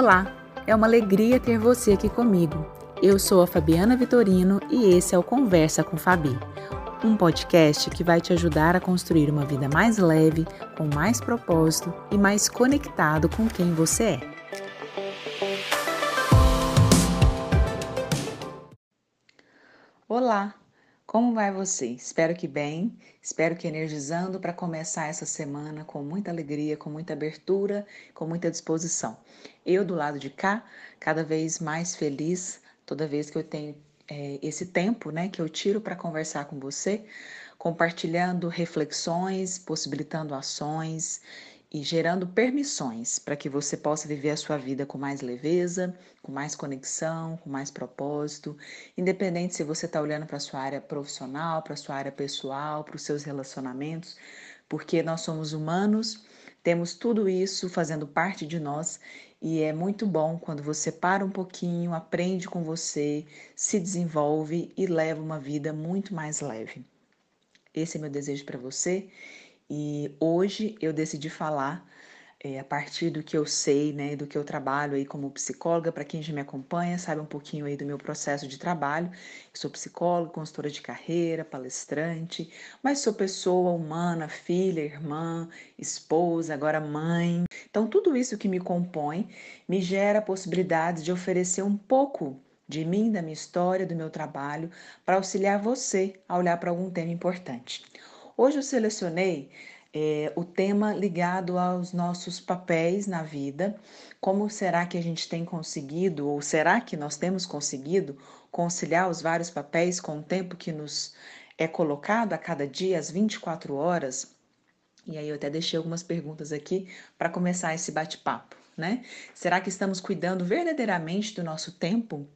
Olá, é uma alegria ter você aqui comigo. Eu sou a Fabiana Vitorino e esse é o Conversa com Fabi, um podcast que vai te ajudar a construir uma vida mais leve, com mais propósito e mais conectado com quem você é. Olá, como vai você? Espero que bem, espero que energizando para começar essa semana com muita alegria, com muita abertura, com muita disposição. Eu do lado de cá, cada vez mais feliz, toda vez que eu tenho é, esse tempo, né, que eu tiro para conversar com você, compartilhando reflexões, possibilitando ações e gerando permissões para que você possa viver a sua vida com mais leveza, com mais conexão, com mais propósito, independente se você está olhando para a sua área profissional, para a sua área pessoal, para os seus relacionamentos, porque nós somos humanos, temos tudo isso fazendo parte de nós e é muito bom quando você para um pouquinho, aprende com você, se desenvolve e leva uma vida muito mais leve. Esse é meu desejo para você e hoje eu decidi falar é, a partir do que eu sei, né, do que eu trabalho aí como psicóloga, para quem já me acompanha, sabe um pouquinho aí do meu processo de trabalho. Eu sou psicóloga, consultora de carreira, palestrante, mas sou pessoa humana, filha, irmã, esposa, agora mãe. Então, tudo isso que me compõe me gera a possibilidade de oferecer um pouco de mim, da minha história, do meu trabalho, para auxiliar você a olhar para algum tema importante. Hoje eu selecionei é, o tema ligado aos nossos papéis na vida. Como será que a gente tem conseguido, ou será que nós temos conseguido conciliar os vários papéis com o tempo que nos é colocado a cada dia, às 24 horas? E aí eu até deixei algumas perguntas aqui para começar esse bate-papo né? Será que estamos cuidando verdadeiramente do nosso tempo?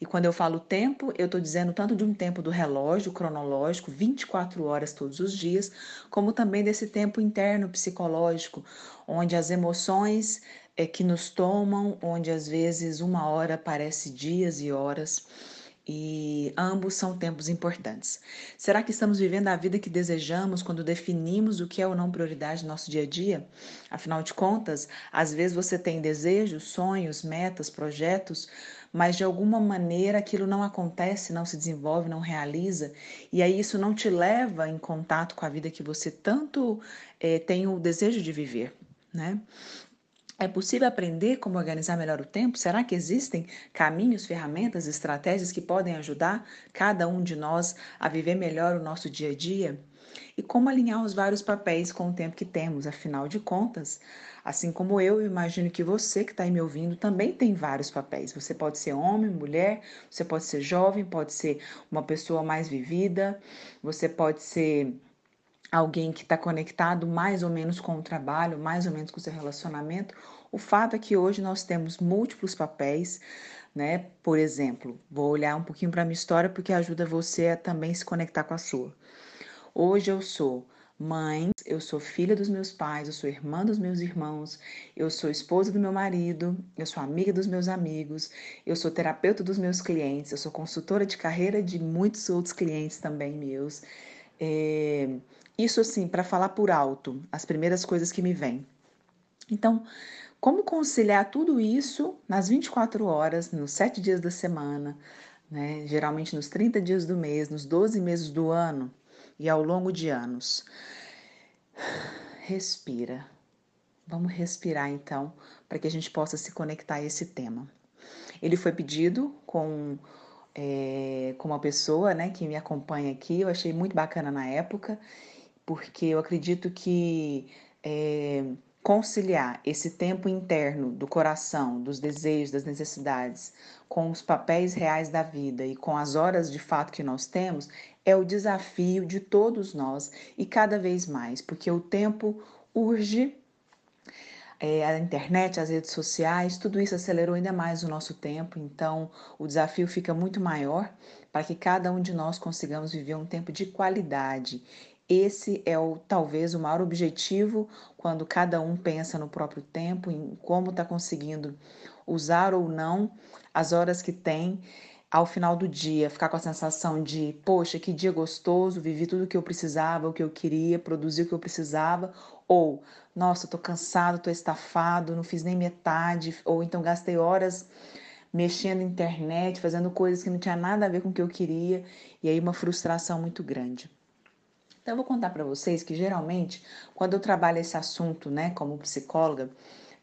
E quando eu falo tempo, eu estou dizendo tanto de um tempo do relógio cronológico, 24 horas todos os dias, como também desse tempo interno psicológico, onde as emoções é, que nos tomam, onde às vezes uma hora parece dias e horas e ambos são tempos importantes. Será que estamos vivendo a vida que desejamos quando definimos o que é ou não prioridade no nosso dia a dia? Afinal de contas, às vezes você tem desejos, sonhos, metas, projetos, mas de alguma maneira aquilo não acontece, não se desenvolve, não realiza, e aí isso não te leva em contato com a vida que você tanto é, tem o desejo de viver. Né? É possível aprender como organizar melhor o tempo? Será que existem caminhos, ferramentas, estratégias que podem ajudar cada um de nós a viver melhor o nosso dia a dia? E como alinhar os vários papéis com o tempo que temos? Afinal de contas, assim como eu, eu imagino que você que está aí me ouvindo também tem vários papéis. Você pode ser homem, mulher, você pode ser jovem, pode ser uma pessoa mais vivida, você pode ser alguém que está conectado mais ou menos com o trabalho, mais ou menos com o seu relacionamento. O fato é que hoje nós temos múltiplos papéis, né? Por exemplo, vou olhar um pouquinho para a minha história porque ajuda você a também se conectar com a sua. Hoje eu sou mãe, eu sou filha dos meus pais, eu sou irmã dos meus irmãos, eu sou esposa do meu marido, eu sou amiga dos meus amigos, eu sou terapeuta dos meus clientes, eu sou consultora de carreira de muitos outros clientes também meus. É, isso assim, para falar por alto, as primeiras coisas que me vêm. Então, como conciliar tudo isso nas 24 horas, nos 7 dias da semana, né? geralmente nos 30 dias do mês, nos 12 meses do ano e ao longo de anos? Respira. Vamos respirar então, para que a gente possa se conectar a esse tema. Ele foi pedido com é, com uma pessoa né, que me acompanha aqui, eu achei muito bacana na época, porque eu acredito que é, conciliar esse tempo interno do coração, dos desejos, das necessidades, com os papéis reais da vida e com as horas de fato que nós temos, é o desafio de todos nós e cada vez mais, porque o tempo urge é, a internet, as redes sociais, tudo isso acelerou ainda mais o nosso tempo, então o desafio fica muito maior para que cada um de nós consigamos viver um tempo de qualidade. Esse é o talvez o maior objetivo quando cada um pensa no próprio tempo, em como está conseguindo usar ou não as horas que tem ao final do dia. Ficar com a sensação de, poxa, que dia gostoso, vivi tudo o que eu precisava, o que eu queria, produzi o que eu precisava, ou, nossa, tô cansado, tô estafado, não fiz nem metade, ou então gastei horas mexendo na internet, fazendo coisas que não tinha nada a ver com o que eu queria, e aí uma frustração muito grande. Então eu vou contar para vocês que geralmente, quando eu trabalho esse assunto, né, como psicóloga,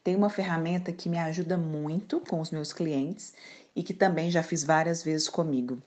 tem uma ferramenta que me ajuda muito com os meus clientes e que também já fiz várias vezes comigo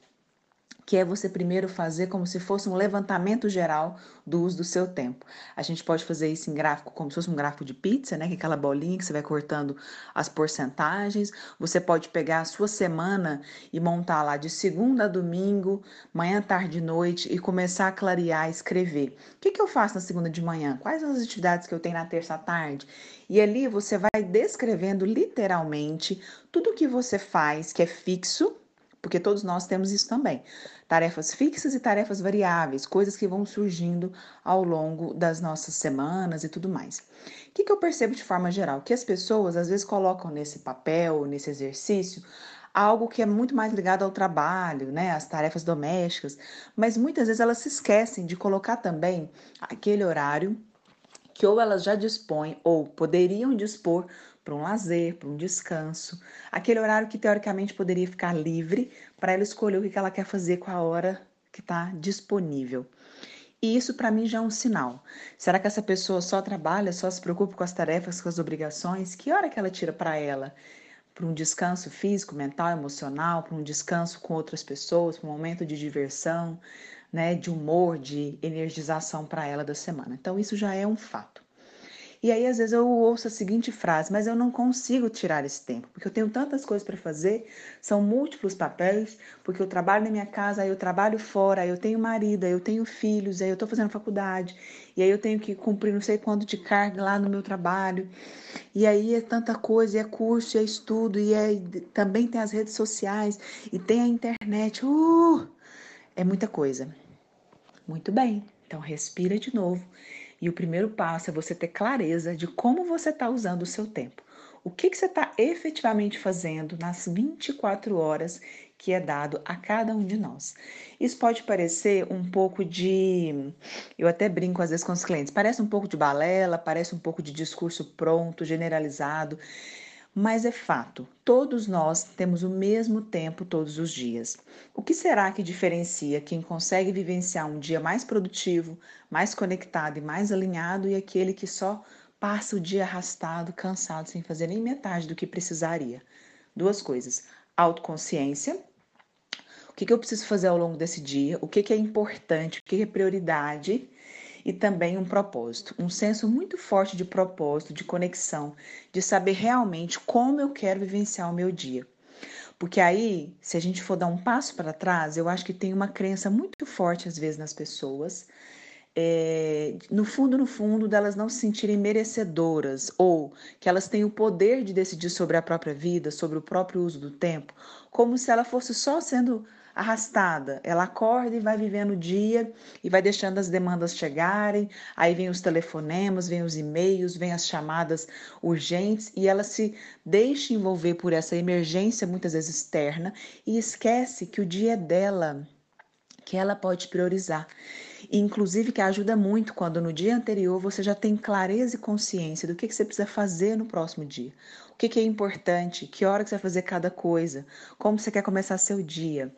que é você primeiro fazer como se fosse um levantamento geral do uso do seu tempo. A gente pode fazer isso em gráfico, como se fosse um gráfico de pizza, né? Que é aquela bolinha que você vai cortando as porcentagens. Você pode pegar a sua semana e montar lá de segunda a domingo, manhã, tarde e noite, e começar a clarear, escrever. O que, que eu faço na segunda de manhã? Quais as atividades que eu tenho na terça à tarde? E ali você vai descrevendo literalmente tudo que você faz que é fixo porque todos nós temos isso também. Tarefas fixas e tarefas variáveis, coisas que vão surgindo ao longo das nossas semanas e tudo mais. O que, que eu percebo de forma geral? Que as pessoas às vezes colocam nesse papel, nesse exercício, algo que é muito mais ligado ao trabalho, né, às tarefas domésticas, mas muitas vezes elas se esquecem de colocar também aquele horário que ou elas já dispõem ou poderiam dispor para um lazer, para um descanso, aquele horário que teoricamente poderia ficar livre para ela escolher o que ela quer fazer com a hora que está disponível. E isso para mim já é um sinal. Será que essa pessoa só trabalha, só se preocupa com as tarefas, com as obrigações? Que hora que ela tira para ela? Para um descanso físico, mental, emocional, para um descanso com outras pessoas, para um momento de diversão, né, de humor, de energização para ela da semana. Então isso já é um fato. E aí, às vezes, eu ouço a seguinte frase, mas eu não consigo tirar esse tempo, porque eu tenho tantas coisas para fazer, são múltiplos papéis, porque eu trabalho na minha casa, aí eu trabalho fora, aí eu tenho marido, aí eu tenho filhos, aí eu estou fazendo faculdade, e aí eu tenho que cumprir não sei quanto de carga lá no meu trabalho. E aí é tanta coisa, e é curso, e é estudo, e é, também tem as redes sociais, e tem a internet. Uh! É muita coisa. Muito bem, então respira de novo e o primeiro passo é você ter clareza de como você está usando o seu tempo. O que, que você está efetivamente fazendo nas 24 horas que é dado a cada um de nós. Isso pode parecer um pouco de. Eu até brinco às vezes com os clientes, parece um pouco de balela, parece um pouco de discurso pronto, generalizado. Mas é fato, todos nós temos o mesmo tempo todos os dias. O que será que diferencia quem consegue vivenciar um dia mais produtivo, mais conectado e mais alinhado e aquele que só passa o dia arrastado, cansado, sem fazer nem metade do que precisaria? Duas coisas: autoconsciência. O que, eu preciso fazer ao longo desse dia? O que é importante? O que é prioridade? E também um propósito, um senso muito forte de propósito, de conexão, de saber realmente como eu quero vivenciar o meu dia. Porque aí, se a gente for dar um passo para trás, eu acho que tem uma crença muito forte às vezes nas pessoas, é, no fundo, no fundo, delas não se sentirem merecedoras ou que elas têm o poder de decidir sobre a própria vida, sobre o próprio uso do tempo, como se ela fosse só sendo arrastada. Ela acorda e vai vivendo o dia e vai deixando as demandas chegarem. Aí vem os telefonemas, vem os e-mails, vem as chamadas urgentes e ela se deixa envolver por essa emergência muitas vezes externa e esquece que o dia é dela, que ela pode priorizar. E, inclusive que ajuda muito quando no dia anterior você já tem clareza e consciência do que, que você precisa fazer no próximo dia. O que, que é importante, que hora que você vai fazer cada coisa, como você quer começar seu dia.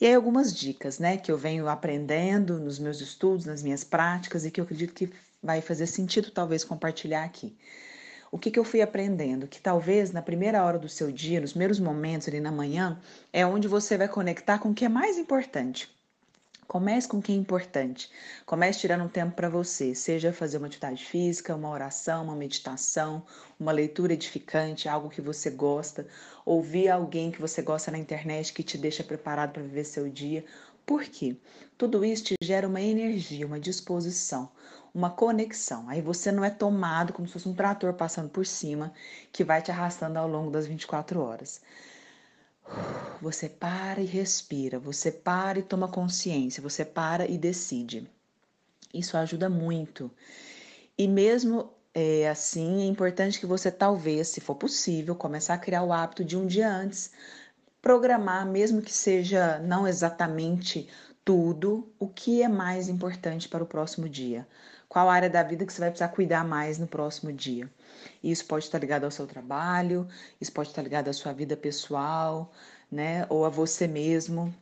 E aí algumas dicas, né, que eu venho aprendendo nos meus estudos, nas minhas práticas e que eu acredito que vai fazer sentido talvez compartilhar aqui. O que, que eu fui aprendendo? Que talvez na primeira hora do seu dia, nos primeiros momentos ali na manhã, é onde você vai conectar com o que é mais importante. Comece com o que é importante. Comece tirando um tempo para você, seja fazer uma atividade física, uma oração, uma meditação, uma leitura edificante, algo que você gosta, ouvir alguém que você gosta na internet que te deixa preparado para viver seu dia. Por quê? Tudo isso te gera uma energia, uma disposição, uma conexão. Aí você não é tomado como se fosse um trator passando por cima que vai te arrastando ao longo das 24 horas. Você para e respira, você para e toma consciência, você para e decide. Isso ajuda muito. E mesmo é, assim, é importante que você talvez, se for possível, começar a criar o hábito de um dia antes programar, mesmo que seja não exatamente tudo, o que é mais importante para o próximo dia. Qual área da vida que você vai precisar cuidar mais no próximo dia? Isso pode estar ligado ao seu trabalho, isso pode estar ligado à sua vida pessoal, né? Ou a você mesmo.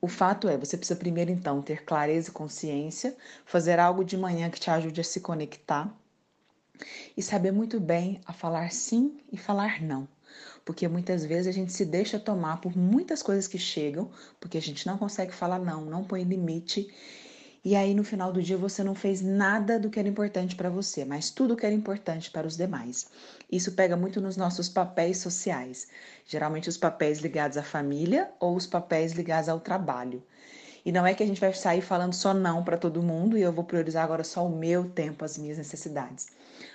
O fato é, você precisa primeiro então ter clareza e consciência, fazer algo de manhã que te ajude a se conectar e saber muito bem a falar sim e falar não. Porque muitas vezes a gente se deixa tomar por muitas coisas que chegam, porque a gente não consegue falar não, não põe limite. E aí no final do dia você não fez nada do que era importante para você, mas tudo que era importante para os demais. Isso pega muito nos nossos papéis sociais, geralmente os papéis ligados à família ou os papéis ligados ao trabalho. E não é que a gente vai sair falando só não para todo mundo e eu vou priorizar agora só o meu tempo, as minhas necessidades.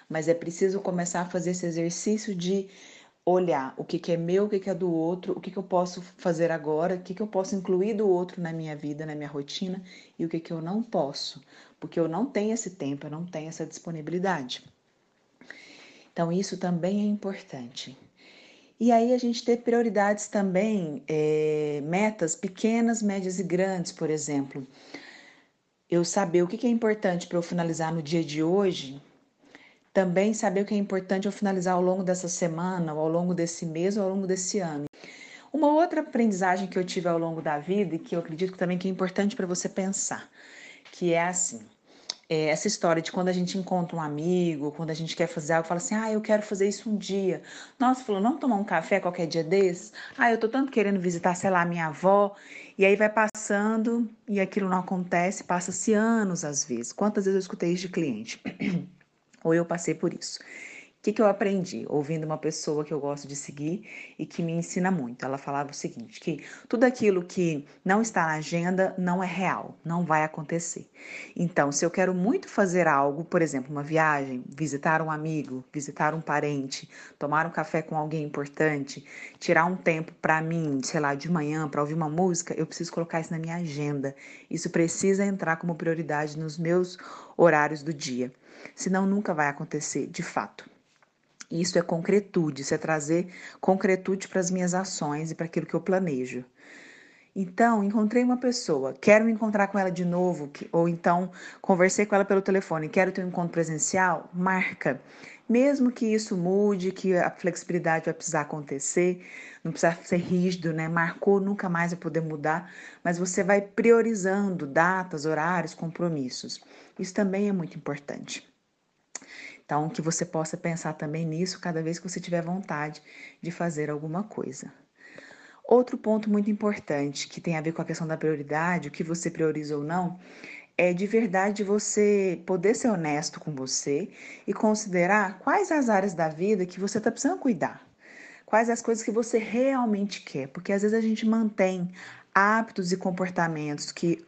Mas é preciso começar a fazer esse exercício de olhar o que, que é meu, o que, que é do outro, o que, que eu posso fazer agora, o que, que eu posso incluir do outro na minha vida, na minha rotina e o que, que eu não posso, porque eu não tenho esse tempo, eu não tenho essa disponibilidade. Então, isso também é importante. E aí a gente ter prioridades também, é, metas pequenas, médias e grandes, por exemplo. Eu saber o que é importante para eu finalizar no dia de hoje, também saber o que é importante eu finalizar ao longo dessa semana, ou ao longo desse mês, ou ao longo desse ano. Uma outra aprendizagem que eu tive ao longo da vida e que eu acredito também que é importante para você pensar, que é assim, é, essa história de quando a gente encontra um amigo, quando a gente quer fazer algo, fala assim, ah, eu quero fazer isso um dia. Nossa, falou, não tomar um café qualquer dia desses? Ah, eu tô tanto querendo visitar, sei lá, minha avó. E aí vai passando e aquilo não acontece, passa-se anos às vezes. Quantas vezes eu escutei isso de cliente? Ou eu passei por isso. O que, que eu aprendi? Ouvindo uma pessoa que eu gosto de seguir e que me ensina muito. Ela falava o seguinte: que tudo aquilo que não está na agenda não é real, não vai acontecer. Então, se eu quero muito fazer algo, por exemplo, uma viagem, visitar um amigo, visitar um parente, tomar um café com alguém importante, tirar um tempo para mim, sei lá, de manhã, para ouvir uma música, eu preciso colocar isso na minha agenda. Isso precisa entrar como prioridade nos meus horários do dia. Senão, nunca vai acontecer de fato. Isso é concretude, isso é trazer concretude para as minhas ações e para aquilo que eu planejo. Então, encontrei uma pessoa, quero me encontrar com ela de novo, ou então conversei com ela pelo telefone, quero ter um encontro presencial, marca. Mesmo que isso mude, que a flexibilidade vai precisar acontecer, não precisa ser rígido, né? Marcou, nunca mais vai poder mudar, mas você vai priorizando datas, horários, compromissos. Isso também é muito importante. Então, que você possa pensar também nisso cada vez que você tiver vontade de fazer alguma coisa. Outro ponto muito importante que tem a ver com a questão da prioridade, o que você prioriza ou não, é de verdade você poder ser honesto com você e considerar quais as áreas da vida que você está precisando cuidar. Quais as coisas que você realmente quer, porque às vezes a gente mantém hábitos e comportamentos que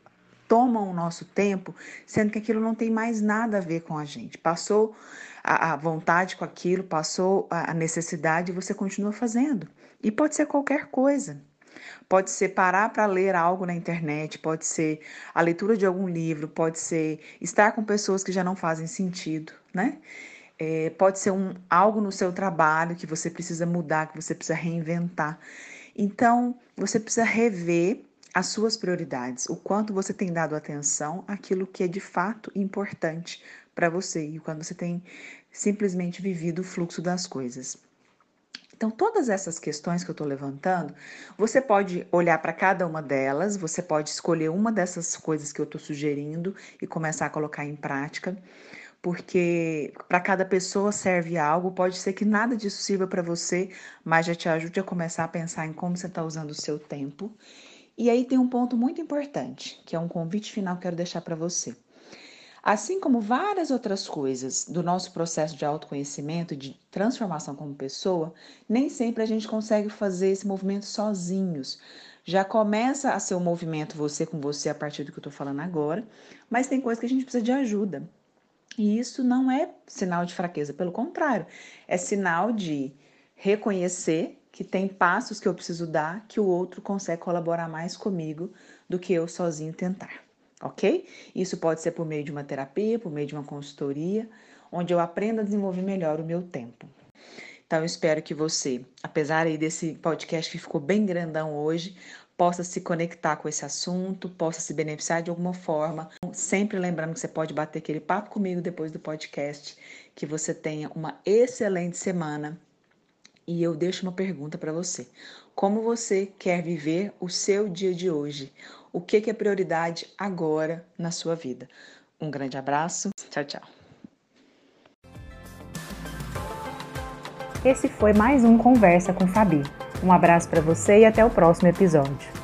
tomam o nosso tempo, sendo que aquilo não tem mais nada a ver com a gente. Passou a, a vontade com aquilo, passou a necessidade e você continua fazendo. E pode ser qualquer coisa. Pode ser parar para ler algo na internet, pode ser a leitura de algum livro, pode ser estar com pessoas que já não fazem sentido, né? É, pode ser um, algo no seu trabalho que você precisa mudar, que você precisa reinventar. Então, você precisa rever as suas prioridades, o quanto você tem dado atenção àquilo que é de fato importante para você e quando você tem simplesmente vivido o fluxo das coisas. Então, todas essas questões que eu estou levantando, você pode olhar para cada uma delas, você pode escolher uma dessas coisas que eu estou sugerindo e começar a colocar em prática, porque para cada pessoa serve algo, pode ser que nada disso sirva para você, mas já te ajude a começar a pensar em como você está usando o seu tempo. E aí tem um ponto muito importante, que é um convite final que quero deixar para você. Assim como várias outras coisas do nosso processo de autoconhecimento, de transformação como pessoa, nem sempre a gente consegue fazer esse movimento sozinhos. Já começa a ser um movimento você com você a partir do que eu estou falando agora, mas tem coisas que a gente precisa de ajuda. E isso não é sinal de fraqueza, pelo contrário, é sinal de reconhecer que tem passos que eu preciso dar que o outro consegue colaborar mais comigo do que eu sozinho tentar ok? Isso pode ser por meio de uma terapia, por meio de uma consultoria, onde eu aprendo a desenvolver melhor o meu tempo. Então, eu espero que você, apesar aí desse podcast que ficou bem grandão hoje, possa se conectar com esse assunto, possa se beneficiar de alguma forma. Sempre lembrando que você pode bater aquele papo comigo depois do podcast. Que você tenha uma excelente semana. E eu deixo uma pergunta para você. Como você quer viver o seu dia de hoje? O que, é prioridade agora na sua vida? Um grande abraço. Tchau, tchau. Esse foi mais um Conversa com Fabi. Um abraço para você e até o próximo episódio.